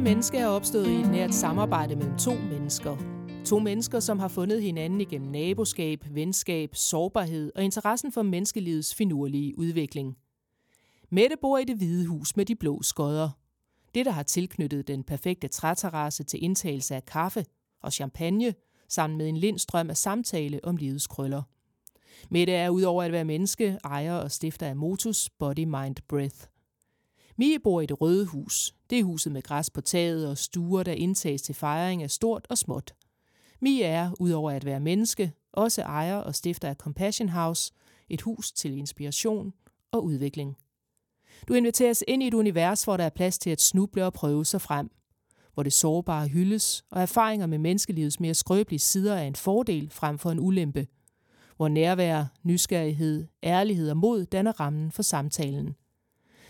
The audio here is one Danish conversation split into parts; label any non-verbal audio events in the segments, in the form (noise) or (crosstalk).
være menneske er opstået i et nært samarbejde mellem to mennesker. To mennesker, som har fundet hinanden igennem naboskab, venskab, sårbarhed og interessen for menneskelivets finurlige udvikling. Mette bor i det hvide hus med de blå skodder. Det, der har tilknyttet den perfekte træterrasse til indtagelse af kaffe og champagne, sammen med en lindstrøm af samtale om livets krøller. Mette er udover at være menneske, ejer og stifter af Motus Body Mind Breath. Mie bor i det røde hus. Det er huset med græs på taget og stuer, der indtages til fejring af stort og småt. Mie er, udover at være menneske, også ejer og stifter af Compassion House, et hus til inspiration og udvikling. Du inviteres ind i et univers, hvor der er plads til at snuble og prøve sig frem. Hvor det sårbare hyldes, og erfaringer med menneskelivets mere skrøbelige sider er en fordel frem for en ulempe. Hvor nærvær, nysgerrighed, ærlighed og mod danner rammen for samtalen.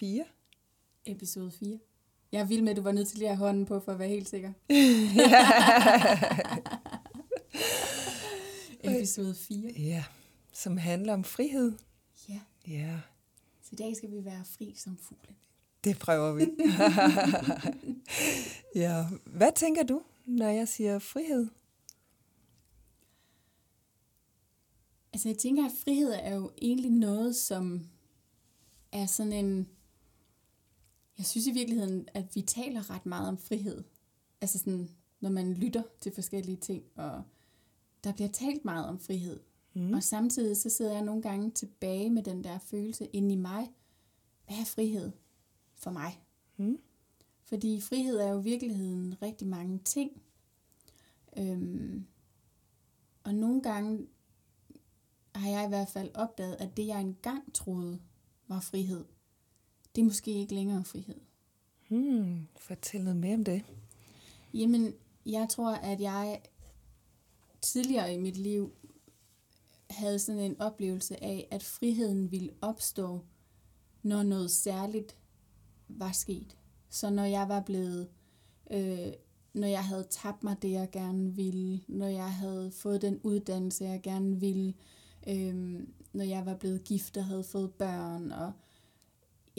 4. Episode 4. Jeg er vild med, at du var nødt til lige at have hånden på, for at være helt sikker. (laughs) (laughs) Episode 4. Ja, som handler om frihed. Ja, Ja, så i dag skal vi være fri som fuglen. det prøver vi. (laughs) ja, hvad tænker du, når jeg siger frihed? Altså jeg tænker, at frihed er jo egentlig noget, som er sådan en... Jeg synes i virkeligheden, at vi taler ret meget om frihed. Altså sådan, når man lytter til forskellige ting, og der bliver talt meget om frihed. Mm. Og samtidig så sidder jeg nogle gange tilbage med den der følelse inde i mig. Hvad er frihed for mig? Mm. Fordi frihed er jo i virkeligheden rigtig mange ting. Øhm, og nogle gange har jeg i hvert fald opdaget, at det jeg engang troede var frihed, det er måske ikke længere frihed. Hmm, fortæl noget mere om det. Jamen, jeg tror, at jeg tidligere i mit liv havde sådan en oplevelse af, at friheden ville opstå, når noget særligt var sket. Så når jeg var blevet, øh, når jeg havde tabt mig det, jeg gerne ville, når jeg havde fået den uddannelse, jeg gerne ville, øh, når jeg var blevet gift og havde fået børn, og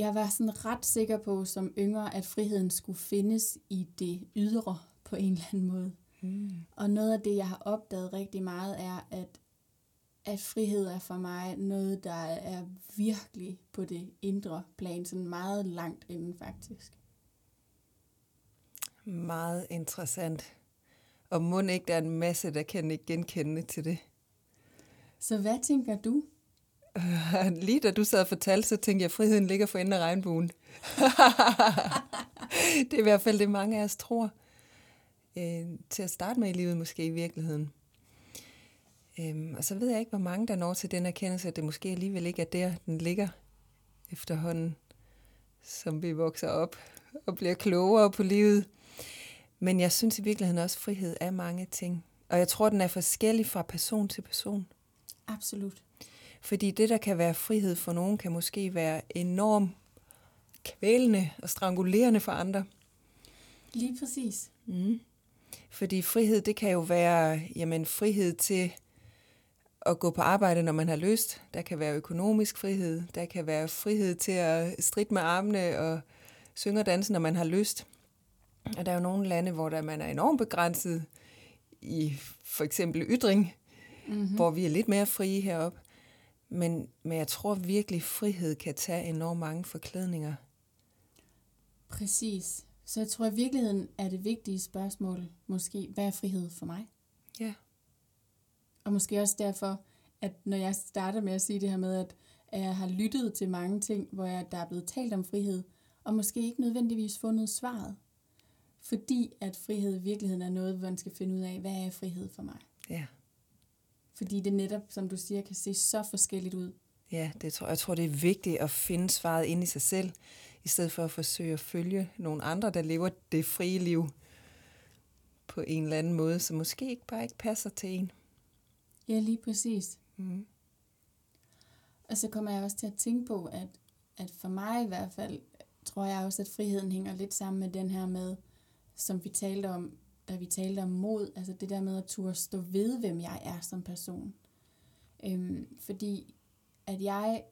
jeg var sådan ret sikker på som yngre, at friheden skulle findes i det ydre på en eller anden måde. Mm. Og noget af det, jeg har opdaget rigtig meget, er, at, at frihed er for mig noget, der er virkelig på det indre plan, sådan meget langt inden faktisk. Meget interessant. Og må ikke, der er en masse, der kan ikke genkende til det. Så hvad tænker du? (laughs) Lige da du sad og fortalte, så tænkte jeg, at friheden ligger for enden af regnbuen. (laughs) det er i hvert fald det, mange af os tror. Øh, til at starte med i livet måske i virkeligheden. Øhm, og så ved jeg ikke, hvor mange der når til den erkendelse, at det måske alligevel ikke er der, den ligger efterhånden, som vi vokser op og bliver klogere på livet. Men jeg synes i virkeligheden også, at frihed er mange ting. Og jeg tror, den er forskellig fra person til person. Absolut. Fordi det, der kan være frihed for nogen, kan måske være enormt kvælende og strangulerende for andre. Lige præcis. Mm. Fordi frihed, det kan jo være jamen, frihed til at gå på arbejde, når man har lyst. Der kan være økonomisk frihed. Der kan være frihed til at stride med armene og synge og danse, når man har lyst. Og der er jo nogle lande, hvor der man er enormt begrænset i for eksempel ytring, mm-hmm. hvor vi er lidt mere frie heroppe. Men, men jeg tror virkelig, frihed kan tage enormt mange forklædninger. Præcis. Så jeg tror i virkeligheden er det vigtige spørgsmål måske, hvad er frihed for mig? Ja. Og måske også derfor, at når jeg starter med at sige det her med, at jeg har lyttet til mange ting, hvor jeg, der er blevet talt om frihed, og måske ikke nødvendigvis fundet svaret. Fordi at frihed i virkeligheden er noget, hvor man skal finde ud af, hvad er frihed for mig? Ja. Fordi det netop, som du siger, kan se så forskelligt ud. Ja, det tror, jeg tror, det er vigtigt at finde svaret ind i sig selv, i stedet for at forsøge at følge nogle andre, der lever det frie liv på en eller anden måde, som måske ikke bare ikke passer til en. Ja, lige præcis. Mm. Og så kommer jeg også til at tænke på, at, at for mig i hvert fald, tror jeg også, at friheden hænger lidt sammen med den her med, som vi talte om, da vi talte om mod, altså det der med at turde stå ved, hvem jeg er som person. Øhm, fordi at jeg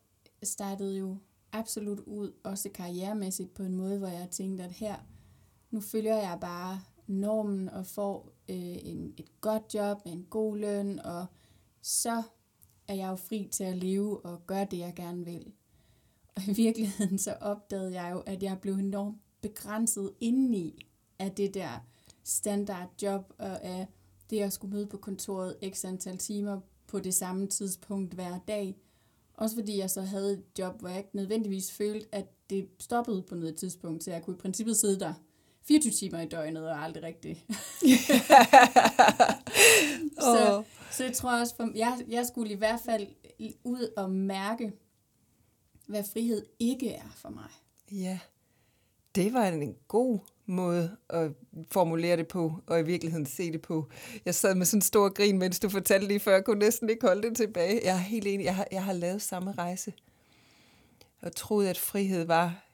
startede jo absolut ud, også karrieremæssigt, på en måde, hvor jeg tænkte, at her, nu følger jeg bare normen og får øh, en, et godt job med en god løn, og så er jeg jo fri til at leve og gøre det, jeg gerne vil. Og i virkeligheden så opdagede jeg jo, at jeg blev enormt begrænset indeni af det der standard job og af det at skulle møde på kontoret x antal timer på det samme tidspunkt hver dag. Også fordi jeg så havde et job, hvor jeg ikke nødvendigvis følte, at det stoppede på noget tidspunkt, så jeg kunne i princippet sidde der 24 timer i døgnet og aldrig rigtigt. (laughs) så, så jeg tror også, for, jeg, jeg skulle i hvert fald ud og mærke, hvad frihed ikke er for mig. Ja, det var en god måde at formulere det på, og i virkeligheden se det på. Jeg sad med sådan en stor grin, mens du fortalte lige før, jeg kunne næsten ikke holde det tilbage. Jeg er helt enig, jeg har, jeg har lavet samme rejse, og troede, at frihed var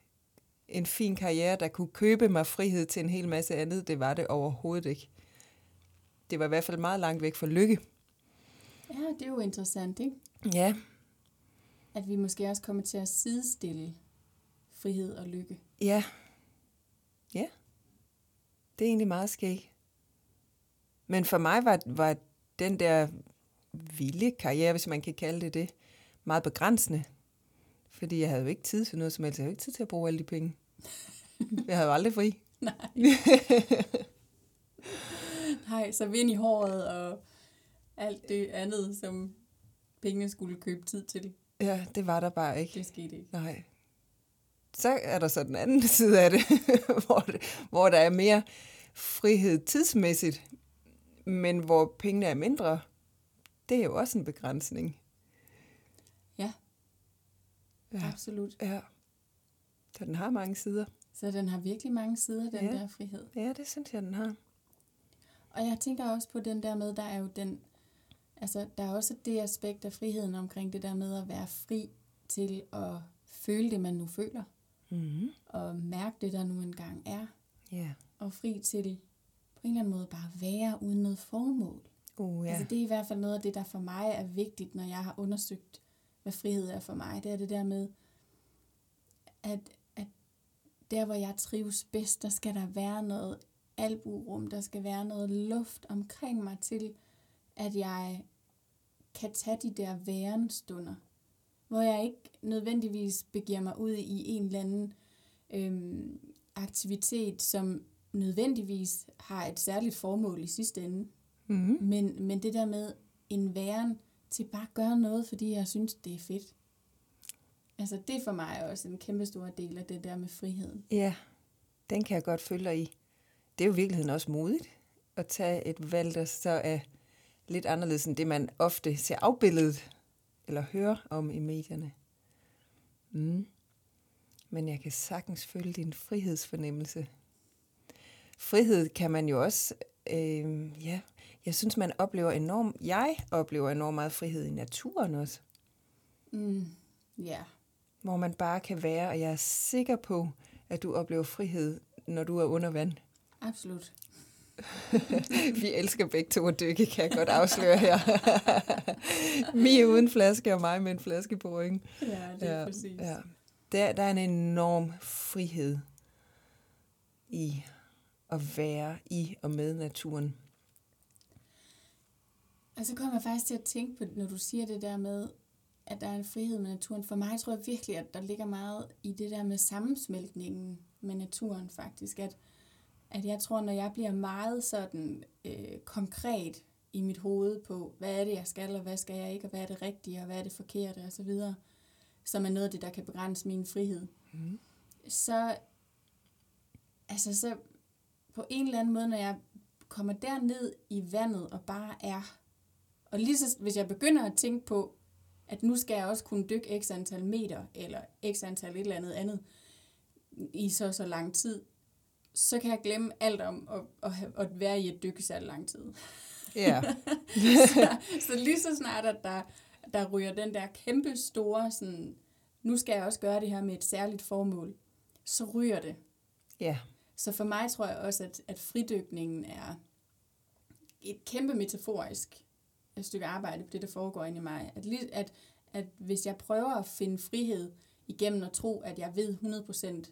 en fin karriere, der kunne købe mig frihed til en hel masse andet. Det var det overhovedet ikke. Det var i hvert fald meget langt væk fra lykke. Ja, det er jo interessant, ikke? Ja. At vi måske også kommer til at sidestille frihed og lykke. Ja. Ja. Det er egentlig meget skægt. Men for mig var, var den der vilde karriere, hvis man kan kalde det det, meget begrænsende. Fordi jeg havde jo ikke tid til noget som helst. Jeg havde jo ikke tid til at bruge alle de penge. (laughs) Jeg havde jo aldrig fri. Nej. (laughs) Nej, så vind i håret og alt det andet, som pengene skulle købe tid til. Ja, det var der bare ikke. Det skete ikke. Nej. Så er der så den anden (laughs) side af det, (laughs) hvor, det, hvor der er mere frihed tidsmæssigt, men hvor pengene er mindre. Det er jo også en begrænsning. Ja. Ja. Absolut. Ja. Så den har mange sider. Så den har virkelig mange sider, den Ja. der frihed. Ja, det synes jeg, den har. Og jeg tænker også på den der med, der er jo den, altså der er også det aspekt af friheden omkring det der med at være fri til at føle det, man nu føler, Mm-hmm. og mærke det, der nu engang er, Ja. og fri til på en eller anden måde bare være uden noget formål. Uh, ja. Altså det er i hvert fald noget af det, der for mig er vigtigt, når jeg har undersøgt, hvad frihed er for mig. Det er det der med, at, at der, hvor jeg trives bedst, der skal der være noget alburum, der skal være noget luft omkring mig til, at jeg kan tage de der værenstunder, hvor jeg ikke nødvendigvis begiver mig ud i en eller anden øhm, aktivitet, som nødvendigvis har et særligt formål i sidste ende. Mm-hmm. Men, men det der med en væren til bare at gøre noget, fordi jeg synes, det er fedt. Altså det er for mig også en kæmpe stor del af det der med friheden. Ja, den kan jeg godt følge dig i. Det er jo i virkeligheden også modigt at tage et valg, der så er lidt anderledes end det, man ofte ser afbildet eller hører om i medierne. Mm. Men jeg kan sagtens følge din frihedsfornemmelse. Frihed kan man jo også, øh, ja, jeg synes, man oplever enormt, jeg oplever enormt meget frihed i naturen også. Mm, ja, hvor man bare kan være, og jeg er sikker på, at du oplever frihed, når du er under vand. absolut. (laughs) Vi elsker begge to at dykke, kan jeg godt afsløre her. (laughs) Mie uden flaske, og mig med en flaske på ryggen. Ja, det er ja, præcis. Ja. Der, der er en enorm frihed i at være i og med naturen. Og så kommer jeg faktisk til at tænke på, når du siger det der med, at der er en frihed med naturen. For mig tror jeg virkelig, at der ligger meget i det der med sammensmeltningen med naturen faktisk. At, at jeg tror, når jeg bliver meget sådan øh, konkret i mit hoved på, hvad er det, jeg skal, og hvad skal jeg ikke, og hvad er det rigtige, og hvad er det forkerte, og så videre, som er noget af det, der kan begrænse min frihed, Mm. så, altså så på en eller anden måde, når jeg kommer derned i vandet og bare er, og lige så, hvis jeg begynder at tænke på, at nu skal jeg også kunne dykke x antal meter, eller x antal et eller andet andet, i så så lang tid, så kan jeg glemme alt om at, at, at være i et dyk i så lang tid. Ja. (laughs) så, så lige så snart, at der, der ryger den der kæmpe store, sådan, nu skal jeg også gøre det her med et særligt formål, så ryger det. ja. Så for mig tror jeg også, at, at fridykningen er et kæmpe metaforisk stykke arbejde på det, der foregår inde i mig. At, at, at hvis jeg prøver at finde frihed igennem at tro, at jeg ved 100%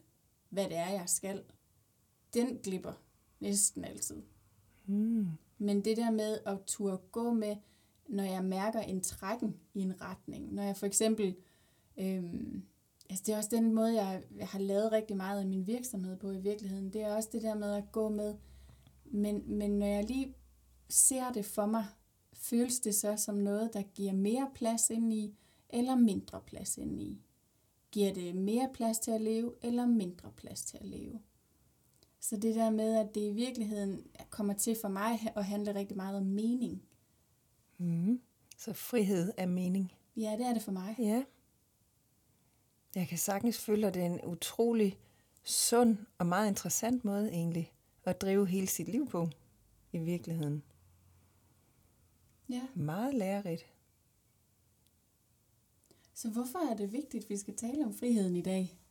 hvad det er, jeg skal, den glipper næsten altid. Mm. Men det der med at turde gå med, når jeg mærker en trækken i en retning. Når jeg for eksempel, øhm, altså det er også den måde, jeg, jeg har lavet rigtig meget af min virksomhed på i virkeligheden. Det er også det der med at gå med, men, men når jeg lige ser det for mig, føles det så som noget, der giver mere plads ind i, eller mindre plads ind i. Giver det mere plads til at leve, eller mindre plads til at leve? Så det der med, at det i virkeligheden kommer til for mig at handle rigtig meget om mening. Mm. Så frihed er mening. Ja, det er det for mig. Ja. Jeg kan sagtens føle, at det er en utrolig sund og meget interessant måde egentlig at drive hele sit liv på i virkeligheden. Ja. Meget lærerigt. Så hvorfor er det vigtigt, at vi skal tale om friheden i dag?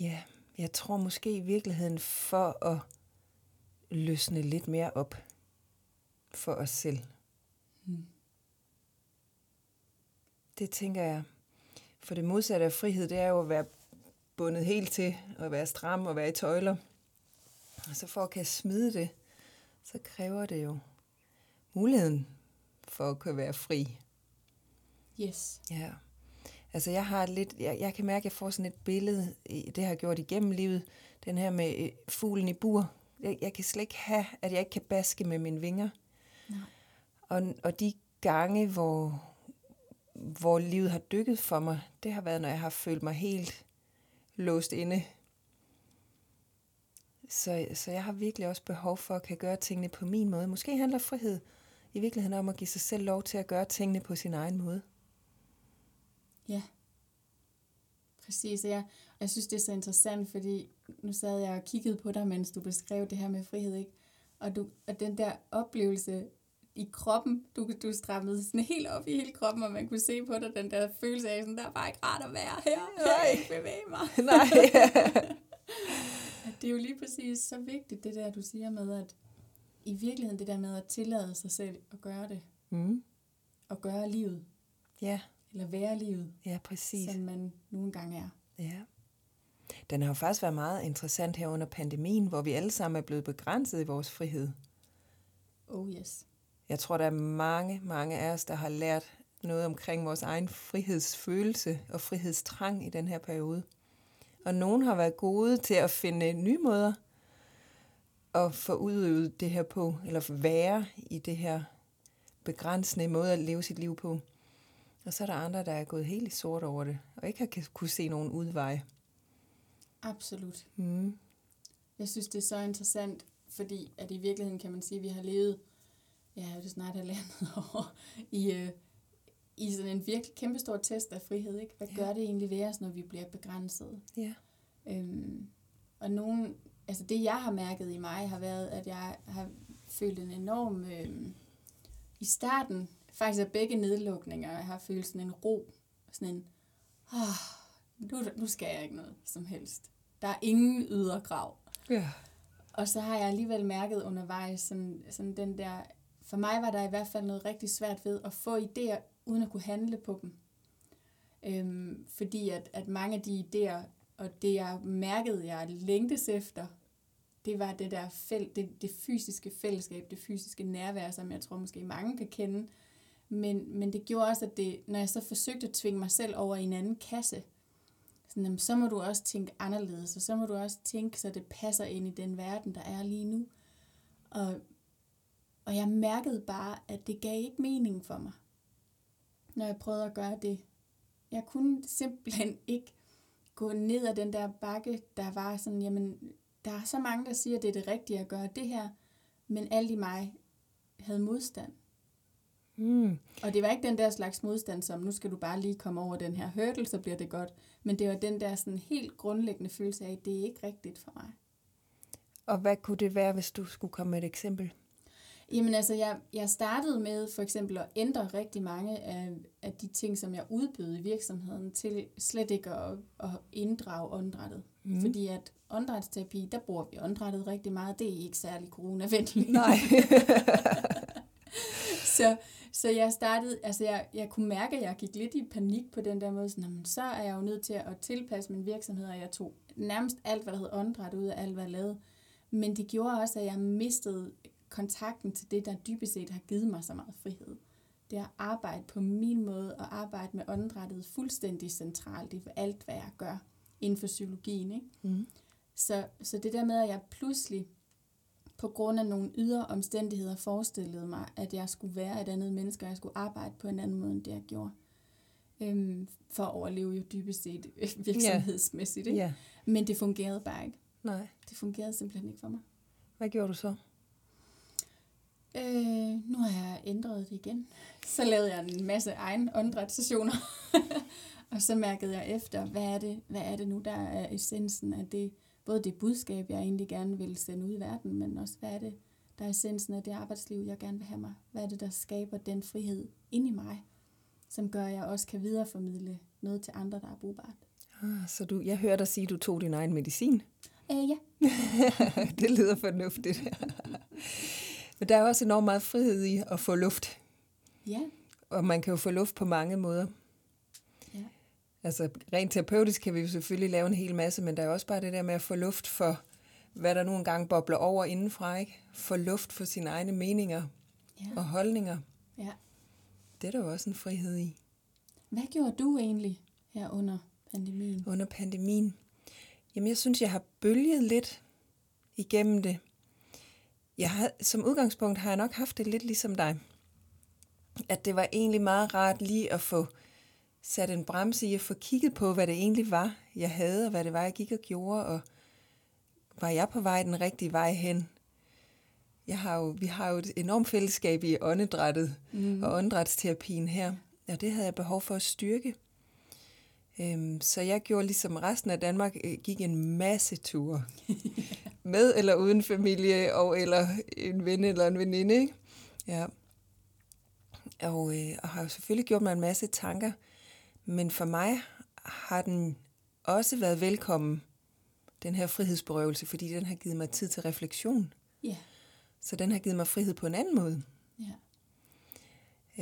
Ja, jeg tror måske i virkeligheden for at løsne lidt mere op for os selv. Hmm. Det tænker jeg. For det modsatte af frihed, det er jo at være bundet helt til, at være stram og være i tøjler. Og så for at kan smide det, så kræver det jo muligheden for at kunne være fri. Yes. Ja. Altså jeg har lidt, jeg, jeg kan mærke, at jeg får sådan et billede, i- det har jeg gjort igennem livet, den her med øh, fuglen i bur. Jeg, jeg kan slet ikke have, at jeg ikke kan baske med mine vinger. Nej. Og, og de gange, hvor, hvor livet har dykket for mig, det har været, når jeg har følt mig helt låst inde. Så, så jeg har virkelig også behov for at kan gøre tingene på min måde. Måske handler frihed i virkeligheden om at give sig selv lov til at gøre tingene på sin egen måde. Ja. Præcis, og jeg, og jeg synes, det er så interessant, fordi nu sad jeg og kiggede på dig, mens du beskrev det her med frihed, ikke? Og, du, og den der oplevelse i kroppen, du, du strammede sådan helt op i hele kroppen, og man kunne se på dig den der følelse af, sådan, der er bare ikke rart at være her, jeg kan ikke bevæge mig. (laughs) Nej. Det er jo lige præcis så vigtigt, det der, du siger med, at i virkeligheden det der med at tillade sig selv at gøre det, mm. og gøre livet, Ja, eller være livet, ja, præcis. som man nu engang er. Ja. Den har jo faktisk været meget interessant her under pandemien, hvor vi alle sammen er blevet begrænset i vores frihed. Oh yes. Jeg tror, der er mange, mange af os, der har lært noget omkring vores egen frihedsfølelse og frihedstrang i den her periode. Og nogen har været gode til at finde nye måder at få udøvet det her på, eller være i det her begrænsende måde at leve sit liv på. Og så er der andre, der er gået helt i sort over det, og ikke har kunne se nogen udvej. Absolut. Mm. Jeg synes, det er så interessant, fordi at i virkeligheden kan man sige, at vi har levet, ja, det er snart halvandet (laughs) år, i, øh, i sådan en virkelig kæmpestor test af frihed. Ikke? Hvad Ja. gør det egentlig ved os, når vi bliver begrænset? Ja. Øhm, og nogen, altså det jeg har mærket i mig, har været, at jeg har følt en enorm, øhm, i starten, faktisk af begge nedlukninger, jeg har følt sådan en ro, sådan en, oh, nu, nu skal jeg ikke noget som helst. Der er ingen ydre krav. Ja. Og så har jeg alligevel mærket undervejs sådan, sådan den der... For mig var der i hvert fald noget rigtig svært ved at få idéer, uden at kunne handle på dem. Øhm, fordi at, at mange af de idéer, og det jeg mærkede, jeg længtes efter, det var det der fæl, det, det fysiske fællesskab, det fysiske nærvær, som jeg tror måske mange kan kende. Men, men det gjorde også, at det, når jeg så forsøgte at tvinge mig selv over i en anden kasse, sådan, jamen, så må du også tænke anderledes, og så må du også tænke, så det passer ind i den verden, der er lige nu. Og, og jeg mærkede bare, at det gav ikke mening for mig, når jeg prøvede at gøre det. Jeg kunne simpelthen (laughs) ikke gå ned ad den der bakke, der var sådan, jamen, der er så mange, der siger, at det er det rigtige at gøre det her, men alt i mig havde modstand. Mm. Og det var ikke den der slags modstand, som nu skal du bare lige komme over den her hurdle, så bliver det godt. Men det var den der sådan helt grundlæggende følelse af, at det er ikke rigtigt for mig. Og hvad kunne det være, hvis du skulle komme med et eksempel? Jamen altså, jeg, jeg startede med for eksempel at ændre rigtig mange af, af de ting, som jeg udbød i virksomheden, til slet ikke at, at inddrage åndedrættet. Mm. Fordi at åndedrætsterapi, der bruger vi åndedrættet rigtig meget. Det er ikke særlig coronavenligt. Nej. (laughs) så, så jeg startede, altså jeg, jeg kunne mærke, at jeg gik lidt i panik på den der måde, sådan, jamen, så er jeg jo nødt til at tilpasse min virksomhed, og jeg tog nærmest alt, hvad der hed åndedræt ud af alt, hvad jeg lavede. Men det gjorde også, at jeg mistede kontakten til det, der dybest set har givet mig så meget frihed. Det er at arbejde på min måde og arbejde med åndedrættet fuldstændig centralt i alt, hvad jeg gør inden for psykologien. Ikke? Mm. Så, så det der med, at jeg pludselig på grund af nogle ydre omstændigheder forestillede mig, at jeg skulle være et andet menneske, og jeg skulle arbejde på en anden måde, end det jeg gjorde. Øhm, for at overleve jo dybest set virksomhedsmæssigt. Ikke? Ja. Men det fungerede bare ikke. Nej. Det fungerede simpelthen ikke for mig. Hvad gjorde du så? Øh, nu har jeg ændret det igen. Så lavede jeg en masse egen åndedrætssessioner. (laughs) og så mærkede jeg efter, hvad er, det, hvad er det nu, der er essensen af det, både det budskab, jeg egentlig gerne vil sende ud i verden, men også hvad er det, der er essensen af det arbejdsliv, jeg gerne vil have mig. Hvad er det, der skaber den frihed ind i mig, som gør, at jeg også kan videreformidle noget til andre, der er brugbart. Ah, så du, jeg hørte dig sige, at du tog din egen medicin. Øh, ja. (laughs) det lyder fornuftigt. (laughs) Men der er også enormt meget frihed i at få luft. Ja. Og man kan jo få luft på mange måder. Altså rent terapeutisk kan vi jo selvfølgelig lave en hel masse, men der er også bare det der med at få luft for, hvad der nu engang bobler over indenfra, ikke? Få luft for sine egne meninger ja. og holdninger. Ja. Det er der jo også en frihed i. Hvad gjorde du egentlig her under pandemien? Under pandemien? Jamen, jeg synes, jeg har bølget lidt igennem det. Jeg har, som udgangspunkt har jeg nok haft det lidt ligesom dig. At det var egentlig meget rart lige at få sat en bremse i at få kigget på, hvad det egentlig var, jeg havde, og hvad det var, jeg gik og gjorde, og var jeg på vej den rigtige vej hen? Jeg har jo, vi har jo et enormt fællesskab i åndedrættet mm. og åndedrætsterapien her, og det havde jeg behov for at styrke. Øhm, så jeg gjorde ligesom resten af Danmark, øh, gik en masse ture. (laughs) Med eller uden familie, og eller en ven eller en veninde. Ikke? Ja. Og, øh, og har jo selvfølgelig gjort mig en masse tanker. Men for mig har den også været velkommen, den her frihedsberøvelse, fordi den har givet mig tid til refleksion. Ja. Så den har givet mig frihed på en anden måde. Ja.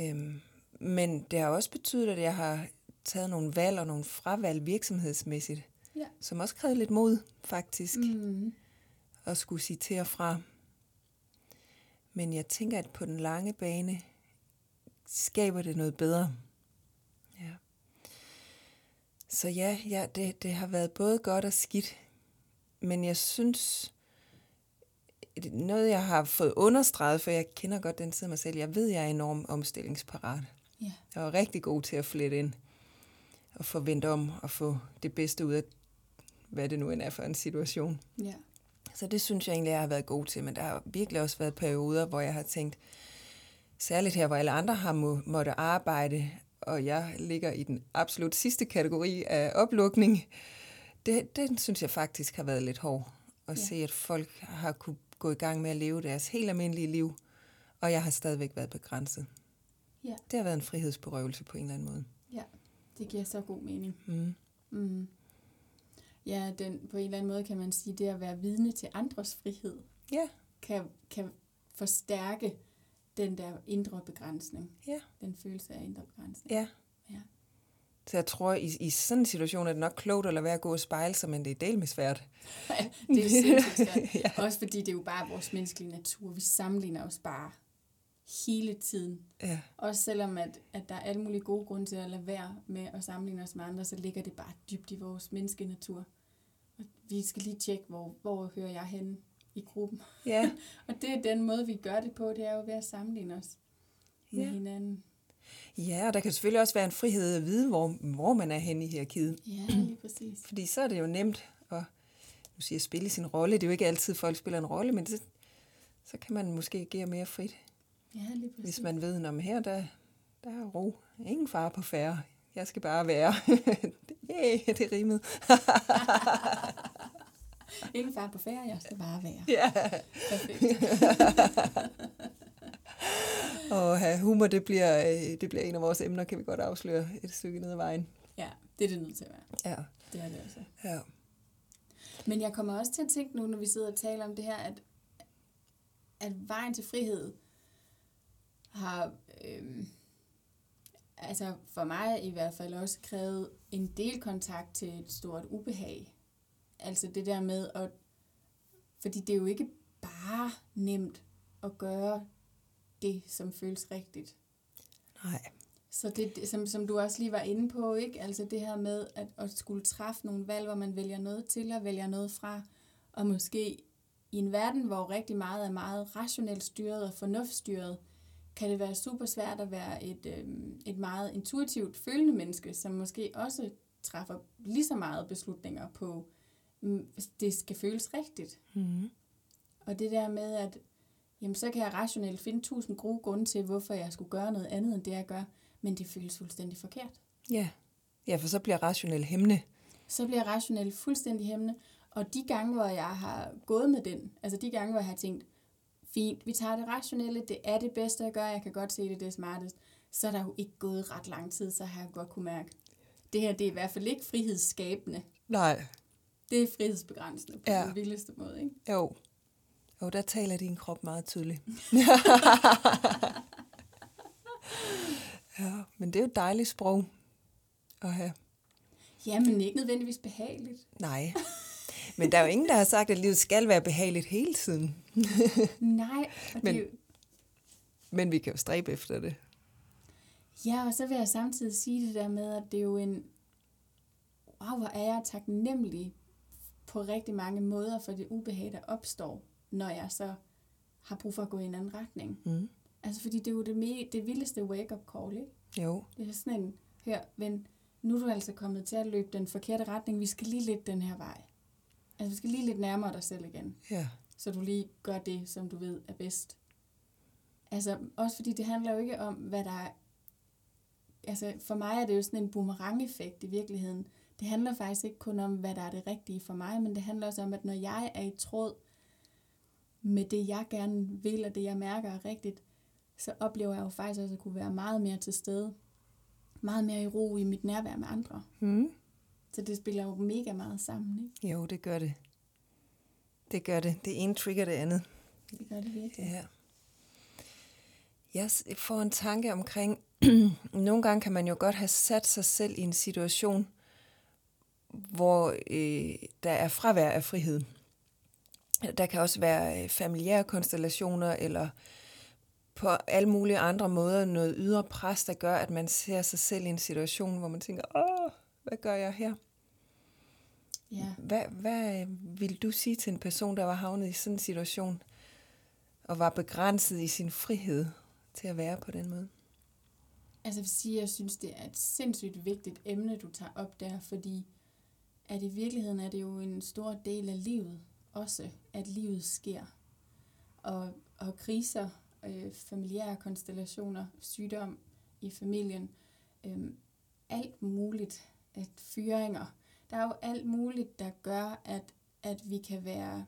Øhm, men det har også betydet, at jeg har taget nogle valg og nogle fravalg virksomhedsmæssigt, Ja. som også krævede lidt mod, faktisk, Mm. at skulle sige til og fra. Men jeg tænker, at på den lange bane skaber det noget bedre. Så ja, ja det, det har været både godt og skidt. Men jeg synes, noget jeg har fået understreget, for jeg kender godt den side af mig selv, jeg ved, jeg er enormt omstillingsparat. Ja. Jeg er rigtig god til at flette ind og få vendt om og få det bedste ud af, hvad det nu end er for en situation. Ja. Så det synes jeg egentlig, jeg har været god til, men der har virkelig også været perioder, hvor jeg har tænkt, særligt her, hvor alle andre har må, måtte arbejde, og jeg ligger i den absolut sidste kategori af oplukning, det, den synes jeg faktisk har været lidt hård. At Ja. se, at folk har kunne gå i gang med at leve deres helt almindelige liv, og jeg har stadigvæk været begrænset. Ja. Det har været en frihedsberøvelse på en eller anden måde. Ja. Det giver så god mening. Mm. Mm. Ja, den, på en eller anden måde kan man sige, det at være vidne til andres frihed, Ja, kan, kan forstærke den der indre begrænsning. Ja. Den følelse af indre begrænsning. ja. Ja. Så jeg tror, i, i sådan en situation er det nok klogt at lade være at gå og spejle sig, men det er del med svært. (laughs) det er sindssygt svært. (laughs) ja. Også fordi det er jo bare vores menneskelige natur. Vi sammenligner os bare hele tiden. ja. Også selvom, at, at der er alle mulige gode grunde til at lade være med at sammenligne os med andre, så ligger det bare dybt i vores menneskenatur. Og vi skal lige tjekke, hvor, hvor hører jeg hen i gruppen. ja. (laughs) Og det er den måde, vi gør det på, det er jo ved at sammenligne os med Ja. hinanden. Ja, og der kan selvfølgelig også være en frihed at vide, hvor, hvor man er henne i hierarkiet. Ja, lige præcis. (clears throat) Fordi så er det jo nemt at nu siger spille sin rolle. Det er jo ikke altid, folk spiller en rolle, men det, så kan man måske agere mere frit. Ja, lige præcis. Hvis man ved, om her der, der er ro. Ingen far på færre. Jeg skal bare være. (laughs) yeah, det er (laughs) (laughs) Ingen far på jeg skal bare være. Ja. Perfekt. (laughs) Og have humor, det bliver, øh, det bliver en af vores emner, kan vi godt afsløre et stykke ned ad vejen. Ja, det er det nødt til at være. Ja. Det er det altså. ja. Men jeg kommer også til at tænke nu, når vi sidder og taler om det her, at, at vejen til frihed har, øhm, altså for mig i hvert fald også krævet en del kontakt til et stort ubehag. Altså det der med at, fordi det er jo ikke bare nemt at gøre det, som føles rigtigt. Nej. Så det, som, som du også lige var inde på, ikke? Altså det her med at, at skulle træffe nogle valg, hvor man vælger noget til og vælger noget fra, og måske i en verden, hvor rigtig meget er meget rationelt styret og fornuftstyret, kan det være super svært at være et, øhm, et meget intuitivt følende menneske, som måske også træffer lige så meget beslutninger på, det skal føles rigtigt. Mm-hmm. Og det der med, at jamen, så kan jeg rationelt finde tusind gode grunde til, hvorfor jeg skulle gøre noget andet, end det jeg gør, men det føles fuldstændig forkert. Ja. Ja, for så bliver rationel hæmmende. Så bliver jeg rationelt fuldstændig hæmmende. Og de gange, hvor jeg har gået med den, altså de gange, hvor jeg har tænkt, fint, vi tager det rationelle, det er det bedste at gøre, jeg kan godt se det, det er smartest, så er der jo ikke gået ret lang tid, så har jeg godt kunne mærke, det her det er i hvert fald ikke frihedsskabende. Nej. Det er frihedsbegrænsende på Ja. ja. den vildeste måde. Ikke? Jo. Jo, der taler din krop meget tydeligt. (laughs) (laughs) ja, men det er jo et dejligt sprog at have. Jamen ikke nødvendigvis behageligt. Nej. Men der er jo ingen, der har sagt, at livet skal være behageligt hele tiden. (laughs) Nej, og Men- det, jo- Men vi kan jo stræbe efter det. Ja, og så vil jeg samtidig sige det der med, at det er jo en... Wow, hvor er jeg taknemmelig på rigtig mange måder for det ubehag, der opstår, når jeg så har brug for at gå i en anden retning. Mm. Altså, fordi det er jo det, me- det vildeste wake-up call, ikke? Jo. Det er sådan en, hør, ven, nu er du altså kommet til at løbe den forkerte retning, vi skal lige lidt den her vej. Altså, vi skal lige lidt nærmere dig selv igen Ja. så du lige gør det, som du ved er bedst. Altså, også fordi det handler jo ikke om, hvad der er... Altså, for mig er det jo sådan en boomerang-effekt i virkeligheden. Det handler faktisk ikke kun om, hvad der er det rigtige for mig, men det handler også om, at når jeg er i tråd med det, jeg gerne vil, og det, jeg mærker er rigtigt, så oplever jeg jo faktisk også at kunne være meget mere til stede. Meget mere i ro i mit nærvær med andre. Mm. Så det spiller jo mega meget sammen, ikke? Jo, det gør det. Det gør det. Det ene trigger det andet. Det gør det virkelig. Ja. Jeg får en tanke omkring, (clears throat) nogle gange kan man jo godt have sat sig selv i en situation, hvor øh, der er fravær af frihed. Der kan også være øh, familiære konstellationer, eller på alle mulige andre måder noget ydre pres, der gør, at man ser sig selv i en situation, hvor man tænker, åh, hvad gør jeg her? Ja. Hvad, hvad vil du sige til en person, der var havnet i sådan en situation, og var begrænset i sin frihed til at være på den måde? Altså jeg vil sige, at jeg synes, det er et sindssygt vigtigt emne, du tager op der, fordi at i virkeligheden er det jo en stor del af livet også, at livet sker. Og, og kriser, øh, familiære konstellationer, sygdom i familien, øh, alt muligt, at fyringer. Der er jo alt muligt, der gør, at, at vi kan være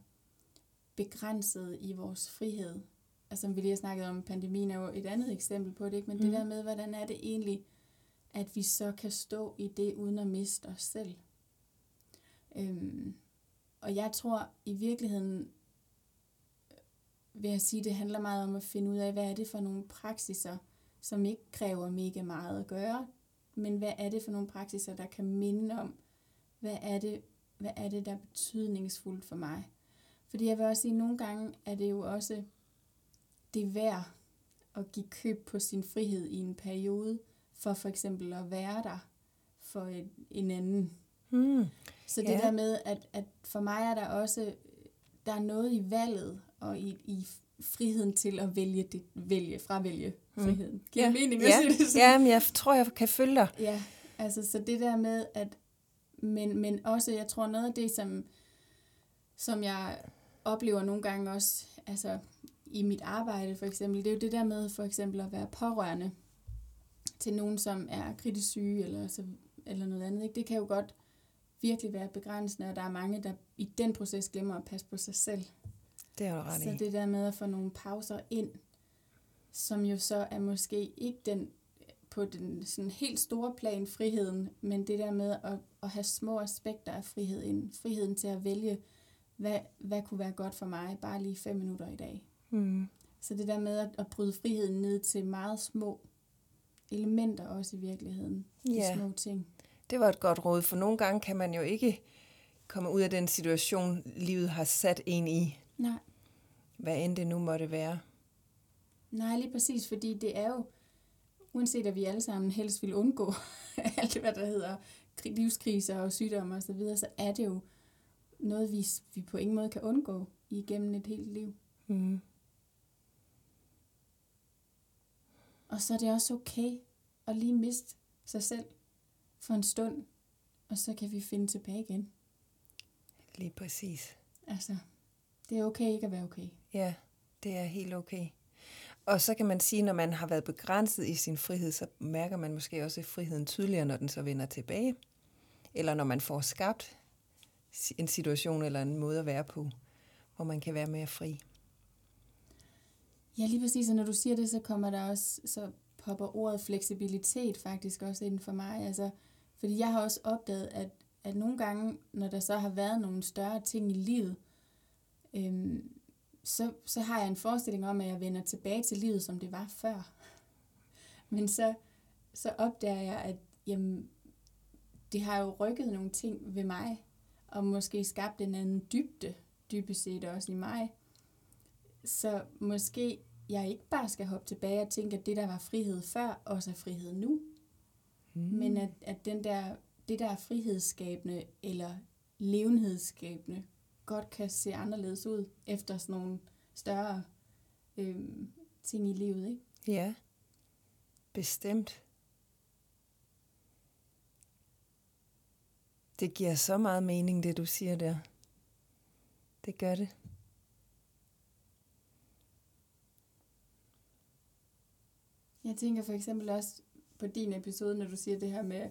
begrænset i vores frihed altså som vi lige har snakket om, pandemien er jo et andet eksempel på det, ikke? men mm. det der med, hvordan er det egentlig, at vi så kan stå i det, uden at miste os selv. Øhm, og jeg tror i virkeligheden, vil jeg sige, det handler meget om at finde ud af, hvad er det for nogle praksiser, som ikke kræver mega meget at gøre, men hvad er det for nogle praksiser, der kan minde om, hvad er det, hvad er det der er betydningsfuldt for mig. Fordi jeg vil også sige, at nogle gange er det jo også det værd at give køb på sin frihed i en periode, for for eksempel at være der for en, en anden. Hmm. Så det Ja. der med, at, at for mig er der også, der er noget i valget, og i, i friheden til at vælge, det, vælge fravælge Mm. friheden. Giver Ja. mening at Ja. sige det sådan? Ja, men jeg tror, jeg kan følge dig. Ja, altså så det der med, at, men, men også, jeg tror noget af det, som, som jeg oplever nogle gange også, altså i mit arbejde for eksempel, det er jo det der med for eksempel at være pårørende til nogen, som er kritisk syge eller, så, eller noget andet. Ikke? Det kan jo godt virkelig være begrænsende, og der er mange, der i den proces glemmer at passe på sig selv. Det er du ret Så i. det der med at få nogle pauser ind, som jo så er måske ikke den på den sådan helt store plan friheden, men det der med at, at have små aspekter af frihed ind. Friheden til at vælge, hvad, hvad kunne være godt for mig, bare lige fem minutter i dag. Mm. Så det der med at, at bryde friheden ned til meget små elementer også i virkeligheden. De Ja. små ting. Det var et godt råd, for nogle gange kan man jo ikke komme ud af den situation, livet har sat en i, Nej, hvad end det nu måtte være. nej, lige præcis, fordi det er jo, uanset at vi alle sammen helst vil undgå (laughs) alt, hvad der hedder kri- livskriser og sygdomme og så videre, så er det jo noget, vi, vi på ingen måde kan undgå igennem et helt liv. Mm. Og så er det også okay at lige miste sig selv for en stund, og så kan vi finde tilbage igen. Lige præcis. Altså, det er okay ikke at være okay. Ja, det er helt okay. Og så kan man sige, når man har været begrænset i sin frihed, så mærker man måske også friheden tydeligere, når den så vender tilbage. Eller når man får skabt en situation eller en måde at være på, hvor man kan være mere fri. Ja, lige præcis, og når du siger det, så kommer der også, så popper ordet fleksibilitet faktisk også ind for mig. Altså, fordi jeg har også opdaget, at, at nogle gange, når der så har været nogle større ting i livet, øhm, så, så har jeg en forestilling om, at jeg vender tilbage til livet, som det var før. (laughs) Men så, så opdager jeg, at jamen, det har jo rykket nogle ting ved mig, og måske skabt en anden dybde, dybest set også i mig. Så måske jeg ikke bare skal hoppe tilbage og tænke, at det, der var frihed før, også er frihed nu. Mm. Men at, at den der, det, der er frihedsskabende eller levenhedsskabende, godt kan se anderledes ud efter sådan nogle større øhm, ting i livet. Ikke? Ja, bestemt. Det giver så meget mening, det du siger der. Det gør det. Jeg tænker for eksempel også på din episode, når du siger det her med,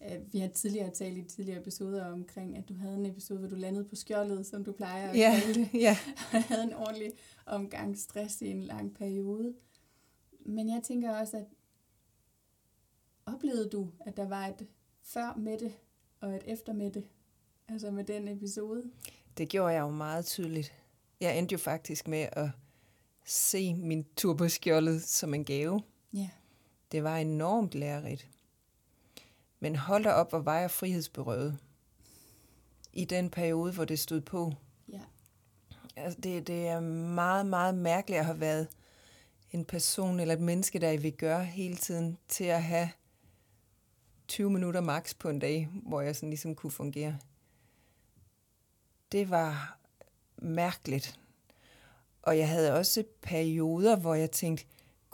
at vi har tidligere talt i tidligere episoder omkring, at du havde en episode, hvor du landede på skjoldet, som du plejer at Ja, kalde det. ja. (laughs) og havde en ordentlig omgang stress i en lang periode. Men jeg tænker også, at oplevede du, at der var et før med det og et efter med det? Altså med den episode? Det gjorde jeg jo meget tydeligt. Jeg endte jo faktisk med at se min tur på skjoldet som en gave. Ja. Det var enormt lærerigt. Men hold da op, hvor var jeg frihedsberøvet. I den periode, hvor det stod på. Ja. Altså, det, det er meget, meget mærkeligt at have været en person eller et menneske, der vil gøre hele tiden, til at have 20 minutter max på en dag, hvor jeg sådan ligesom kunne fungere. Det var mærkeligt. Og jeg havde også perioder, hvor jeg tænkte,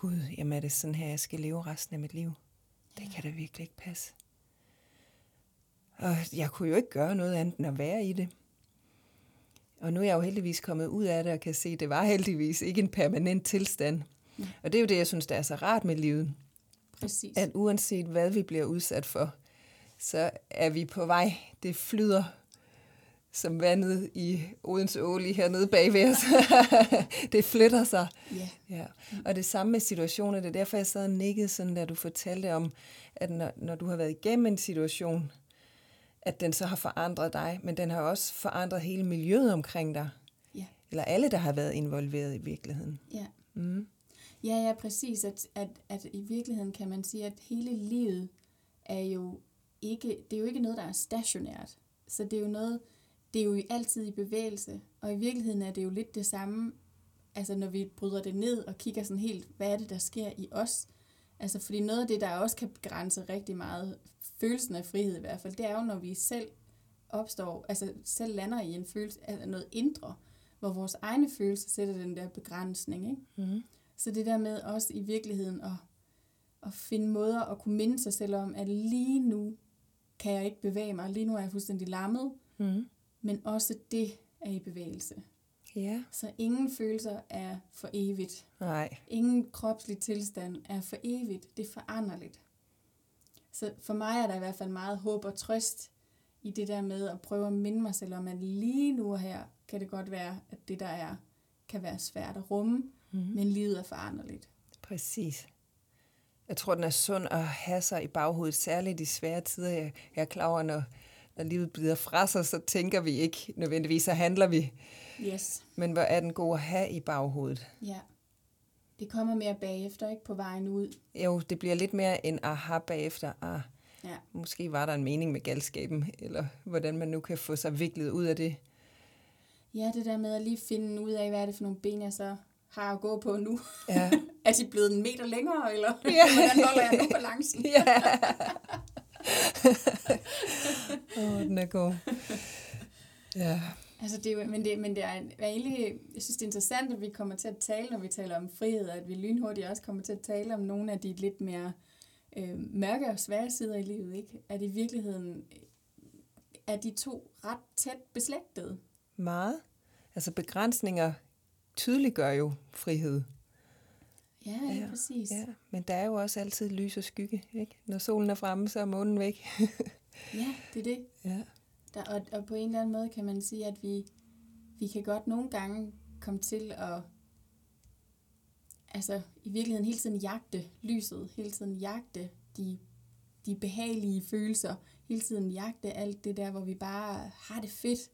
gud, jamen er det sådan her, jeg skal leve resten af mit liv? Det kan da virkelig ikke passe. Og jeg kunne jo ikke gøre noget andet end at være i det. Og nu er jeg jo heldigvis kommet ud af det og kan se, at det var heldigvis ikke en permanent tilstand. Ja. Og det er jo det, jeg synes, der er så rart med livet. Præcis. At uanset hvad vi bliver udsat for, så er vi på vej. Det flyder som vandet i Odense Å lige hernede bagved os. (laughs) det flytter sig. Ja. Ja. Og det samme med situationer. Det er derfor, jeg sad og nikkede, sådan, da du fortalte om, at når, når du har været igennem en situation, at den så har forandret dig, men den har også forandret hele miljøet omkring dig. Ja. Eller alle, der har været involveret i virkeligheden. Ja. Mm. Ja, ja, præcis. At, at, at i virkeligheden kan man sige, at hele livet er jo ikke, det er jo ikke noget, der er stationært. Så det er jo noget, det er jo altid i bevægelse. Og i virkeligheden er det jo lidt det samme, altså når vi bryder det ned og kigger sådan helt, hvad er det, der sker i os? Altså fordi noget af det, der også kan begrænse rigtig meget, følelsen af frihed i hvert fald, det er jo, når vi selv opstår, altså selv lander i en følelse af noget indre, hvor vores egne følelser sætter den der begrænsning, ikke? Mm. Så det der med også i virkeligheden at, at finde måder at kunne minde sig selv om, at lige nu kan jeg ikke bevæge mig, lige nu er jeg fuldstændig lammet, Mm. Men også det er i bevægelse. Ja. Så ingen følelser er for evigt. Nej. Ingen kropslig tilstand er for evigt. Det er foranderligt. Så for mig er der i hvert fald meget håb og trøst i det der med at prøve at minde mig selv om, at lige nu her kan det godt være, at det der er, kan være svært at rumme, mm-hmm. men livet er foranderligt. Præcis. Jeg tror, den er sund at have sig i baghovedet, særligt i svære tider. Jeg, jeg er klar over, når, når livet bliver fra sig, så tænker vi ikke nødvendigvis, så handler vi. Yes. Men hvor er den god at have i baghovedet? Ja. Det kommer mere bagefter, ikke på vejen ud. Jo, det bliver lidt mere en aha bagefter. Ah, Ja. måske var der en mening med galskaben, eller hvordan man nu kan få sig viklet ud af det. Ja, det der med at lige finde ud af, hvad er det for nogle ben, jeg så har at gå på nu. Ja. (laughs) er de blevet en meter længere, eller Ja. (laughs) hvordan holder jeg nu balancen? ja. (laughs) (laughs) Åh, oh, den er god. Ja. Altså, det er jo, men, det, men det er, er egentlig, jeg synes, det er interessant, at vi kommer til at tale, når vi taler om frihed, at vi lynhurtigt også kommer til at tale om nogle af de lidt mere øh, mørke og svære sider i livet, ikke? At i virkeligheden er de to ret tæt beslægtede. Meget. Altså begrænsninger tydeliggør jo frihed. Ja, ja, præcis. Ja, men der er jo også altid lys og skygge. Ikke? Når solen er fremme, så er månen væk. (laughs) ja det er det. ja. Der, og, og på en eller anden måde kan man sige, at vi, vi kan godt nogle gange komme til at altså i virkeligheden hele tiden jagte lyset, hele tiden jagte de, de behagelige følelser, hele tiden jagte alt det der, hvor vi bare har det fedt.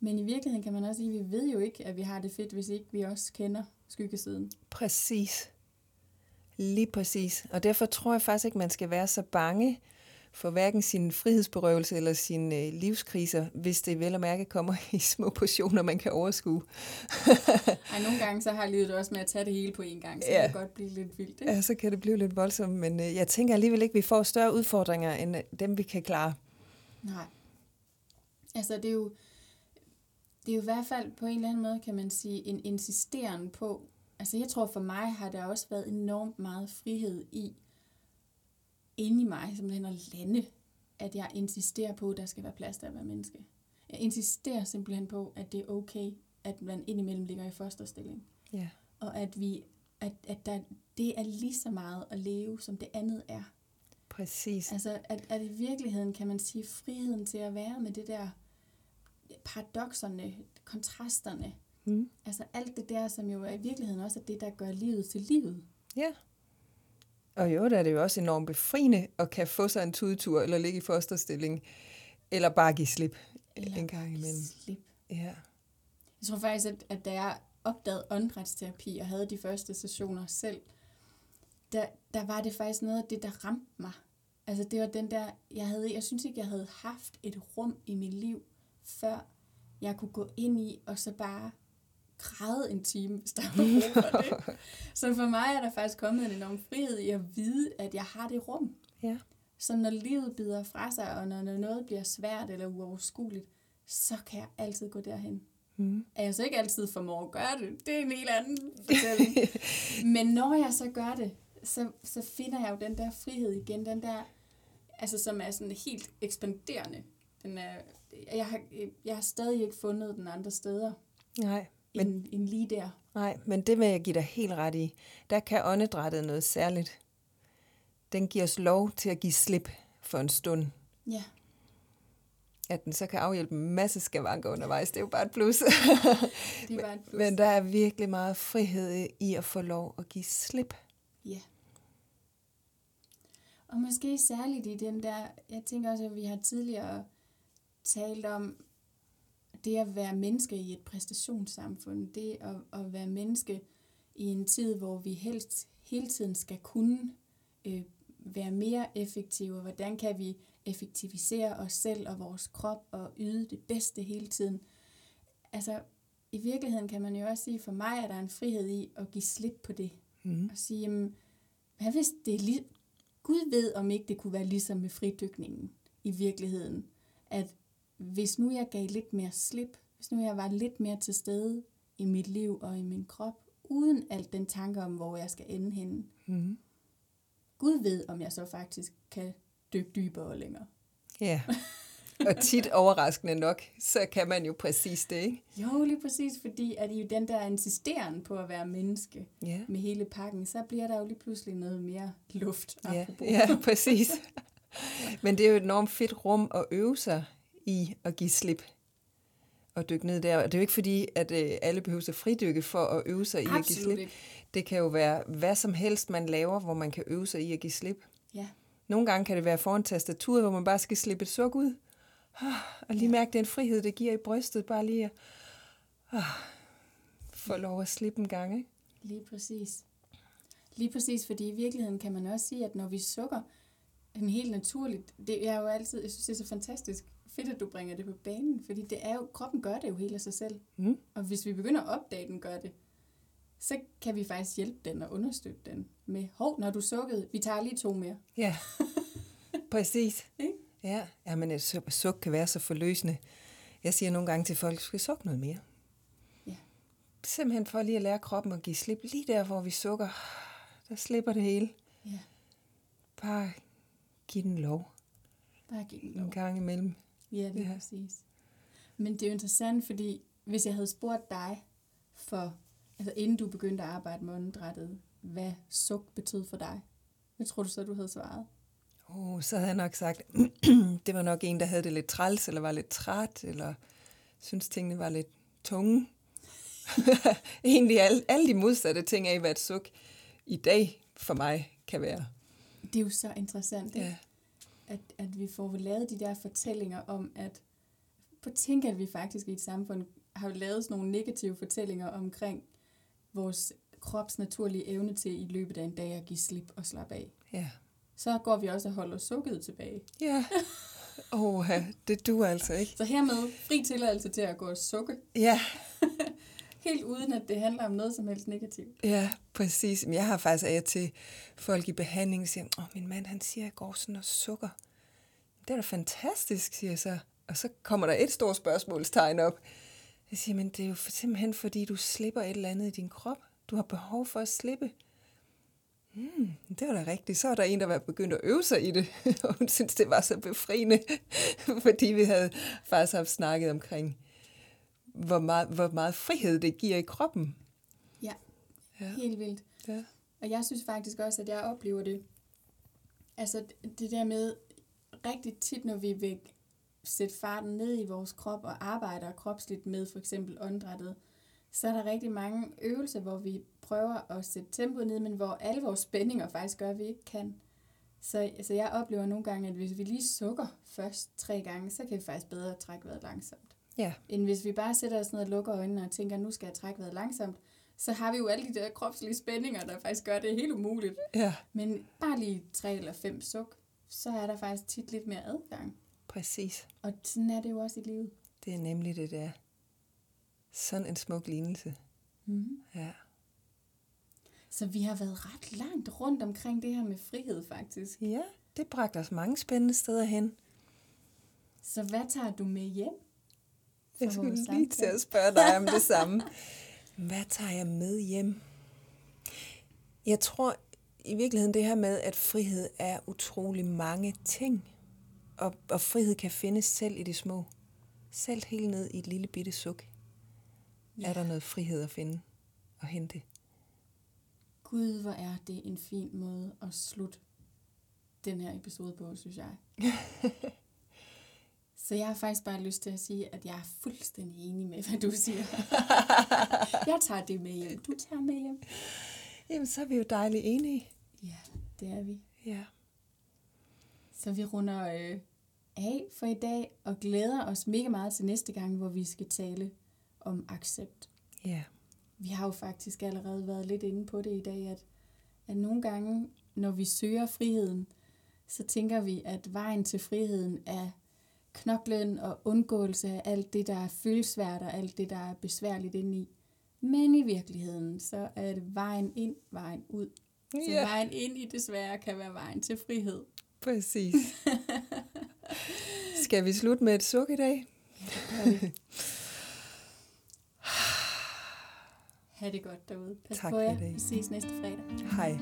Men i virkeligheden kan man også sige, at vi ved jo ikke, at vi har det fedt, hvis ikke vi også kender skyggesiden. Præcis. Lige præcis. Og derfor tror jeg faktisk ikke, man skal være så bange for hverken sin frihedsberøvelse eller sine øh, livskriser, hvis det vel og mærke kommer (laughs) i små portioner, man kan overskue. (laughs) Ej, nogle gange så har livet også med at tage det hele på en gang, så Ja. det kan godt blive lidt vildt. Ikke? Ja, så kan det blive lidt voldsomt, men øh, jeg tænker alligevel ikke, at vi får større udfordringer, end øh, dem, vi kan klare. Nej. Altså, det er jo, det er jo i hvert fald på en eller anden måde, kan man sige, en insisteren på, altså jeg tror for mig har der også været enormt meget frihed i, inde i mig, simpelthen at lande, at jeg insisterer på, at der skal være plads til at være menneske. Jeg insisterer simpelthen på, at det er okay, at man indimellem ligger i fosterstilling. Ja. Og at, vi, at, at der, det er lige så meget at leve, som det andet er. Præcis. Altså, at, at i virkeligheden kan man sige friheden til at være med det der paradoxerne, kontrasterne. Mm. Altså alt det der, som jo er i virkeligheden også er det, der gør livet til livet. Ja. Og jo, der er det jo også enormt befriende at kan få sig en tudetur, eller ligge i fosterstilling, eller bare give slip Eller en gang imellem. Slip. Ja. Jeg tror faktisk, at, at da jeg opdagede åndedrætsterapi og havde de første sessioner selv, der, der var det faktisk noget af det, der ramte mig. Altså det var den der, jeg havde, jeg synes ikke, jeg havde haft et rum i mit liv, før jeg kunne gå ind i, og så bare græde en time, hvis der var brug for det. (laughs) Så for mig er der faktisk kommet en enorm frihed i at vide, at jeg har det rum. Ja. Så når livet bider fra sig, og når noget bliver svært eller uoverskueligt, så kan jeg altid gå derhen. Mm. At jeg så ikke altid formår at gøre det, det er en helt anden fortælling. (laughs) Men når jeg så gør det, så, så finder jeg jo den der frihed igen, den der, altså som er sådan helt ekspanderende. Den er, jeg, har, jeg har stadig ikke fundet den andre steder, Nej, men, end, end lige der. nej, men det vil jeg give dig helt ret i. Der kan åndedrættet noget særligt. Den giver os lov til at give slip for en stund. Ja, At den så kan afhjælpe en masse skavanker undervejs, det er jo bare et plus. (laughs) det er bare et (laughs) plus. Men der er virkelig meget frihed i at få lov at give slip. Ja. Og måske særligt i den der, jeg tænker også, at vi har tidligere talt om det at være menneske i et præstationssamfund, det at, at være menneske i en tid, hvor vi helst hele tiden skal kunne øh, være mere effektive, og hvordan kan vi effektivisere os selv og vores krop og yde det bedste hele tiden. Altså, i virkeligheden kan man jo også sige, for mig er der en frihed i at give slip på det Mm. og sige, jamen, hvad hvis det er lige... Gud ved, om ikke det kunne være ligesom med fridykningen i virkeligheden. At hvis nu jeg gav lidt mere slip, hvis nu jeg var lidt mere til stede i mit liv og i min krop, uden alt den tanke om, hvor jeg skal ende henne. Mm. Gud ved, om jeg så faktisk kan dykke dybere og længere. Ja, og tit overraskende nok, så kan man jo præcis det, ikke? Jo, lige præcis, fordi at i den der insisteren på at være menneske Ja, med hele pakken, så bliver der jo lige pludselig noget mere luft. ja, apropos. ja (laughs) præcis. Men det er jo et enormt fedt rum at øve sig i at give slip og dykke ned der. Og det er jo ikke fordi, at øh, alle behøver at fridykke for at øve sig i at give Absolut slip. ikke. Det kan jo være hvad som helst, man laver, hvor man kan øve sig i at give slip. Ja, Nogle gange kan det være foran tastaturet, hvor man bare skal slippe et suk ud. Ah, Og lige mærke den frihed, det giver i brystet. Bare lige at ah, få lov at slippe en gang. Ikke? lige præcis. Lige præcis, fordi i virkeligheden kan man også sige, at når vi sukker, en helt naturligt, det er jo altid, jeg synes det er så fantastisk, fedt at du bringer det på banen, fordi det er jo, kroppen gør det jo helt af sig selv. Mm. Og hvis vi begynder at opdage, at den gør det, så kan vi faktisk hjælpe den og understøtte den med, hov, når du sukkede, vi tager lige to mere. Ja, (laughs) præcis. Ikke? Ja, ja men et su- suk kan være så forløsende. Jeg siger nogle gange til folk, skal sukke noget mere. Ja. Simpelthen for lige at lære kroppen at give slip. Lige der, hvor vi sukker, der slipper det hele. Ja, Bare giv den lov bare giv den en lov. gang imellem. Ja, det er Ja. præcis. Men det er jo interessant, fordi hvis jeg havde spurgt dig, for, altså inden du begyndte at arbejde med åndedrættet, hvad suk betød for dig, hvad tror du så, du havde svaret? Oh, så havde jeg nok sagt, (clears throat) det var nok en, der havde det lidt træls, eller var lidt træt, eller synes tingene var lidt tunge. (laughs) Egentlig alle, alle de modsatte ting af, hvad et suk i dag for mig kan være. Det er jo så interessant, ikke? Ja, at, at vi får lavet de der fortællinger om, at på tænk, at vi faktisk i et samfund har lavet sådan nogle negative fortællinger omkring vores krops naturlige evne til i løbet af en dag at give slip og slappe af. ja. Så går vi også og holder sukket tilbage. Ja. Åh, det du altså ikke. Så hermed fri tilladelse til at gå og sukke, Ja, (laughs) helt uden at det handler om noget som helst negativt. ja, præcis. Jeg har faktisk af til folk i behandling, siger, åh, min mand, han siger, at jeg går sådan og sukker. Det er da fantastisk, siger jeg så. Og så kommer der et stort spørgsmålstegn op. Jeg siger, men det er jo simpelthen, fordi du slipper et eller andet i din krop. Du har behov for at slippe. Hmm, det var da rigtigt. Så er der en, der var begyndt at øve sig i det, og (laughs) hun synes, det var så befriende, (laughs) fordi vi havde faktisk haft snakket omkring, hvor meget, hvor meget frihed det giver i kroppen. Ja, Ja. helt vildt. Ja. Og jeg synes faktisk også, at jeg oplever det. Altså det der med rigtig tit, når vi vil sætte farten ned i vores krop og arbejder kropsligt med for eksempel åndedrættet, så er der rigtig mange øvelser, hvor vi prøver at sætte tempoet ned, men hvor alle vores spændinger faktisk gør, at vi ikke kan. Så altså jeg oplever nogle gange, at hvis vi lige sukker først tre gange, så kan vi faktisk bedre trække vejret langsomt. Ja, End hvis vi bare sætter os ned og lukker øjnene og tænker, nu skal jeg trække vejret langsomt, så har vi jo alle de der kropslige spændinger, der faktisk gør det helt umuligt. ja, Men bare lige tre eller fem suk, så er der faktisk tit lidt mere adgang. præcis. Og sådan er det jo også i livet. Det er nemlig det der. Sådan en smuk lignelse. Mm-hmm. Ja. Så vi har været ret langt rundt omkring det her med frihed faktisk. ja, det bragte os mange spændende steder hen. Så hvad tager du med hjem? Jeg (laughs) skulle lige til samtale? at spørge dig om det (laughs) samme. Hvad tager jeg med hjem? Jeg tror i virkeligheden det her med, at frihed er utrolig mange ting. Og, og frihed kan findes selv i det små. Selv helt ned i et lille bitte suk. Ja. Er der noget frihed at finde og hente? Gud, hvor er det en fin måde at slutte den her episode på, synes jeg. (laughs) Så jeg har faktisk bare lyst til at sige, at jeg er fuldstændig enig med, hvad du siger. (laughs) jeg tager det med hjem. Du tager med hjem. Jamen, så er vi jo dejligt enige. Ja, det er vi. Ja. Så vi runder øh, af for i dag og glæder os mega meget til næste gang, hvor vi skal tale om accept. Ja. Vi har jo faktisk allerede været lidt inde på det i dag, at, at nogle gange, når vi søger friheden, så tænker vi, at vejen til friheden er knoklen og undgåelse af alt det, der er følsvært og alt det, der er besværligt indeni. Men i virkeligheden, så er det vejen ind, vejen ud. Så Ja, vejen ind i desværre kan være vejen til frihed. præcis. (laughs) Skal vi slutte med et suk i dag? Ha' det godt derude. Pas Tak på jer. Vi ses næste fredag. Hej.